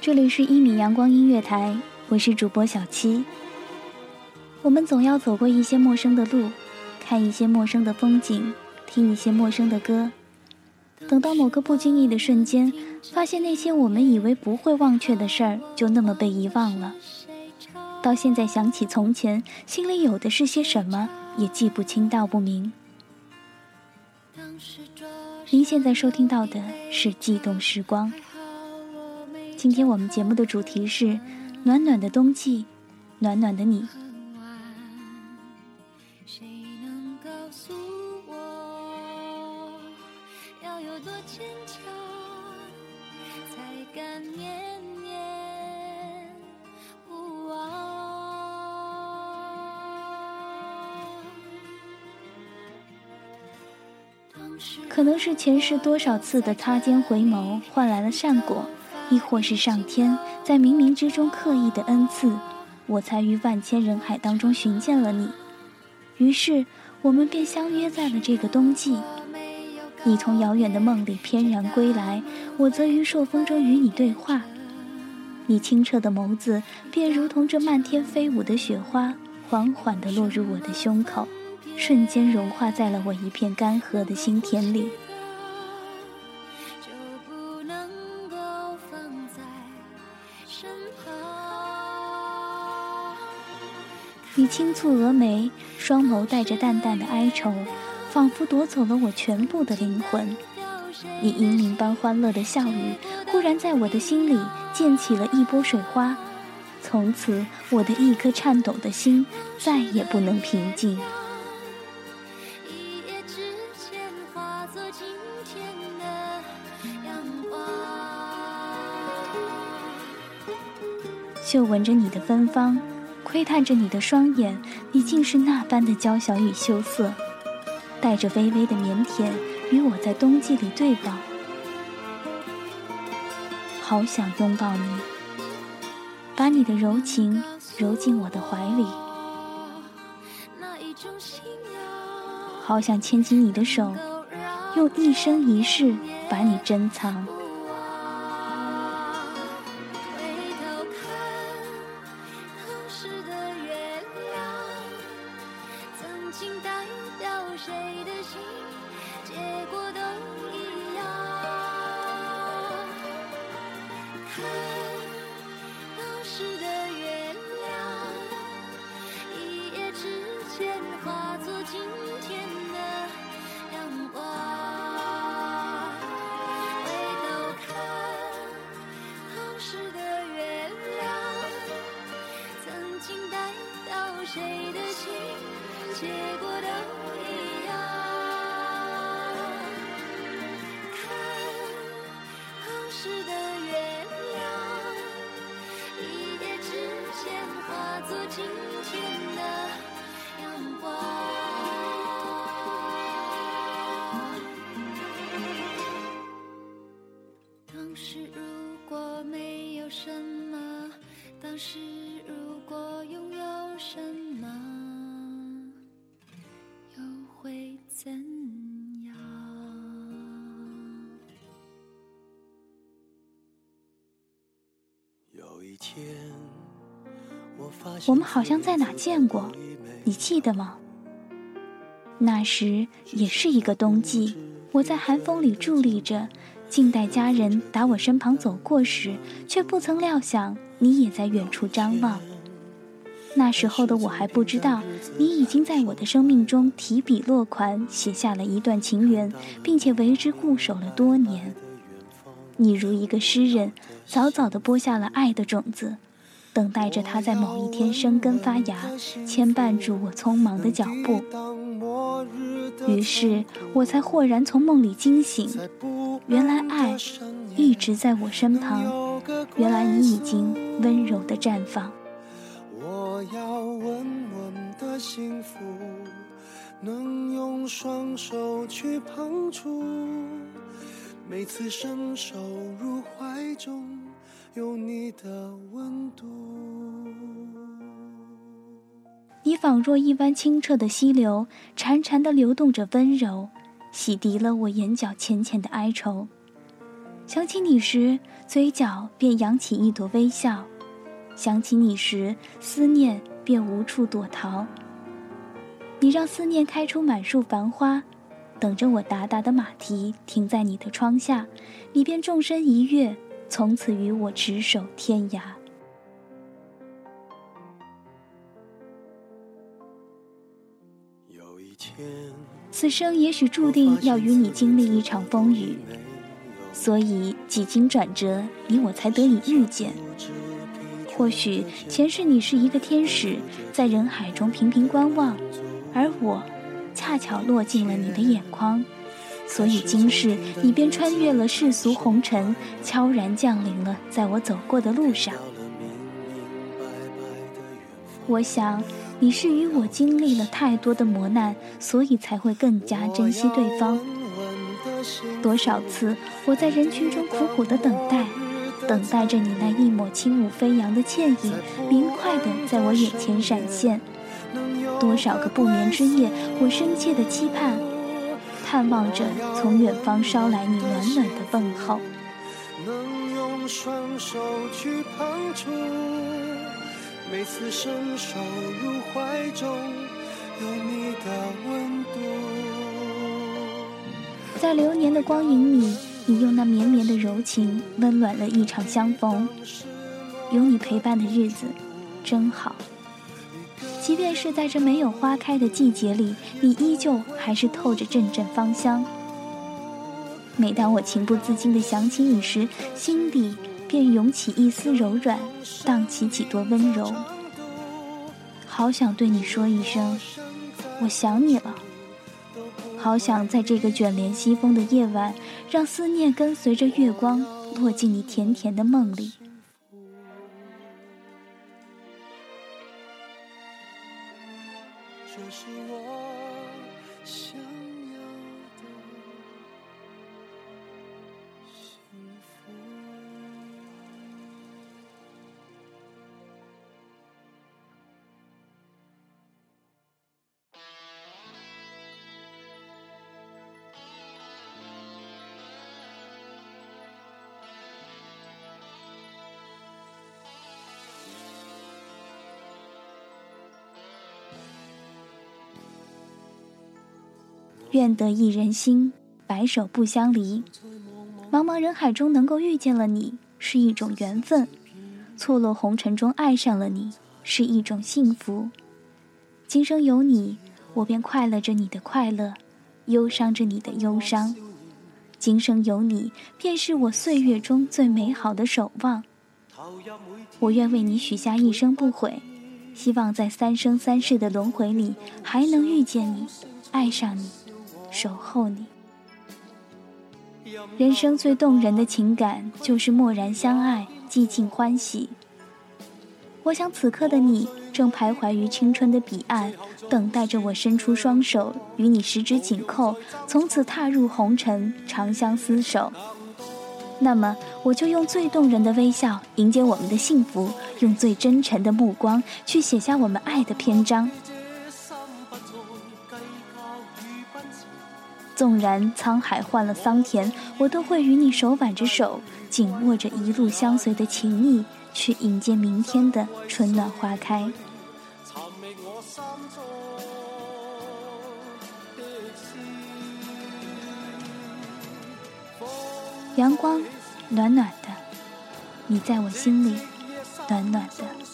这里是一米阳光音乐台，我是主播小七。我们总要走过一些陌生的路，看一些陌生的风景，听一些陌生的歌。等到某个不经意的瞬间，发现那些我们以为不会忘却的事儿，就那么被遗忘了。到现在想起从前，心里有的是些什么，也记不清道不明。您现在收听到的是《悸动时光》。今天我们节目的主题是暖暖的冬季，暖暖的你。可能是前世多少次的擦肩回眸换来了善果，亦或是上天在冥冥之中刻意的恩赐，我才于万千人海当中寻见了你。于是我们便相约在了这个冬季。你从遥远的梦里翩然归来，我则于朔风中与你对话。你清澈的眸子便如同这漫天飞舞的雪花，缓缓地落入我的胸口。瞬间融化在了我一片干涸的心田里。你轻蹙蛾眉，双眸带着淡淡的哀愁，仿佛夺走了我全部的灵魂。你银铃般欢乐的笑语，忽然在我的心里溅起了一波水花。从此，我的一颗颤抖的心再也不能平静。嗅闻着你的芬芳，窥探着你的双眼，你竟是那般的娇小与羞涩，带着微微的腼腆，与我在冬季里对望。好想拥抱你，把你的柔情揉进我的怀里，好想牵起你的手，用一生一世把你珍藏。的月亮曾经代表谁的心结果都一样。我们好像在哪见过，你记得吗？那时也是一个冬季，我在寒风里伫立着，静待家人打我身旁走过时，却不曾料想你也在远处张望。那时候的我还不知道，你已经在我的生命中提笔落款，写下了一段情缘，并且为之固守了多年。你如一个诗人，早早地播下了爱的种子，等待着它在某一天生根发芽，牵绊住我匆忙的脚步。于是我才豁然从梦里惊醒，原来爱一直在我身旁，原来你已经温柔地绽放。我要稳稳的幸福，能用双手去碰触。每次伸手入怀中，有你的温度。你仿若一湾清澈的溪流，潺潺的流动着温柔，洗涤了我眼角浅浅的哀愁。想起你时，嘴角便扬起一朵微笑；想起你时，思念便无处躲逃。你让思念开出满树繁花，等着我达达的马蹄停在你的窗下，你便纵身一跃，从此与我执手天涯。有一天，此生也许注定要与你经历一场风雨。所以几经转折，你我才得以遇见。或许前世你是一个天使，在人海中频频观望，而我恰巧落进了你的眼眶，所以今世你便穿越了世俗红尘，悄然降临了在我走过的路上。我想你是与我经历了太多的磨难，所以才会更加珍惜对方。多少次，我在人群中苦苦的等待，等待着你那一抹轻舞飞扬的倩影，明快的在我眼前闪现。多少个不眠之夜，我深切的期盼，盼望着从远方捎来你暖暖的问候。能用双手去碰触，每次伸手入怀中，有你的温度。在流年的光影里，你用那绵绵的柔情温暖了一场相逢。有你陪伴的日子，真好。即便是在这没有花开的季节里，你依旧还是透着阵阵芳香。每当我情不自禁地想起你时，心底便涌起一丝柔软，荡起几多温柔。好想对你说一声，我想你了。好想在这个卷帘西风的夜晚，让思念跟随着月光落进你甜甜的梦里。愿得一人心，白首不相离。茫茫人海中能够遇见了你，是一种缘分；错落红尘中爱上了你，是一种幸福。今生有你，我便快乐着你的快乐，忧伤着你的忧伤。今生有你，便是我岁月中最美好的守望。我愿为你许下一生不悔，希望在三生三世的轮回里，还能遇见你，爱上你。守候你，人生最动人的情感就是蓦然相爱，寂静欢喜。我想此刻的你正徘徊于青春的彼岸，等待着我伸出双手与你十指紧扣，从此踏入红尘，长相厮守。那么，我就用最动人的微笑迎接我们的幸福，用最真诚的目光去写下我们爱的篇章。纵然沧海换了桑田，我都会与你手挽着手，紧握着一路相随的情谊，去迎接明天的春暖花开。阳光暖暖的，你在我心里暖暖的。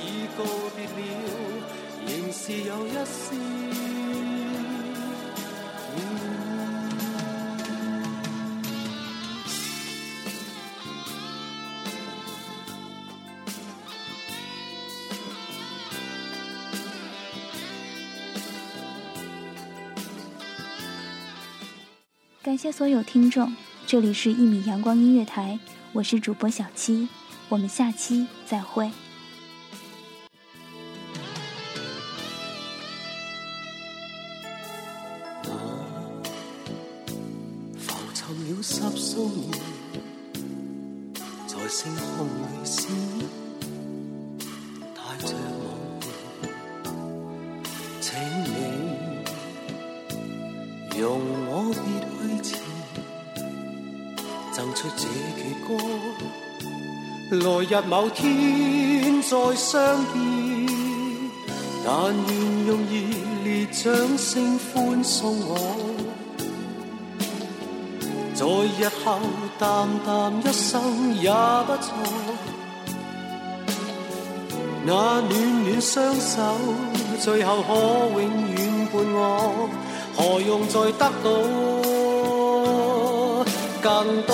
已告别了，仍是有一丝。感谢所有听众，这里是《一米阳光音乐台》，我是主播小七，我们下期再会。出这阙歌。来日某天再相见，但愿用热烈掌声欢送我。在日后淡淡一生也不错，那暖暖双手最后可永远伴我，何用再得到更多？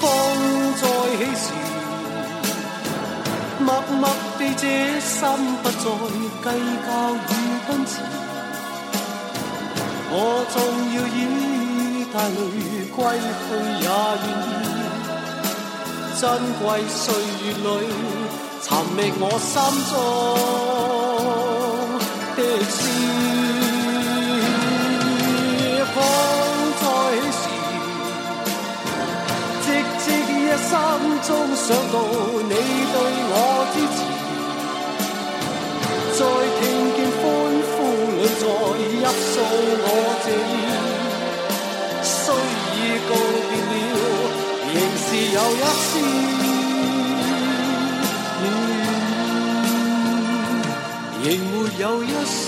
风再起时，默默地这心不再计较与奔驰。我纵要以带泪归去，也愿意。珍贵岁月里，寻觅我心中一丝暖，仍没有一丝。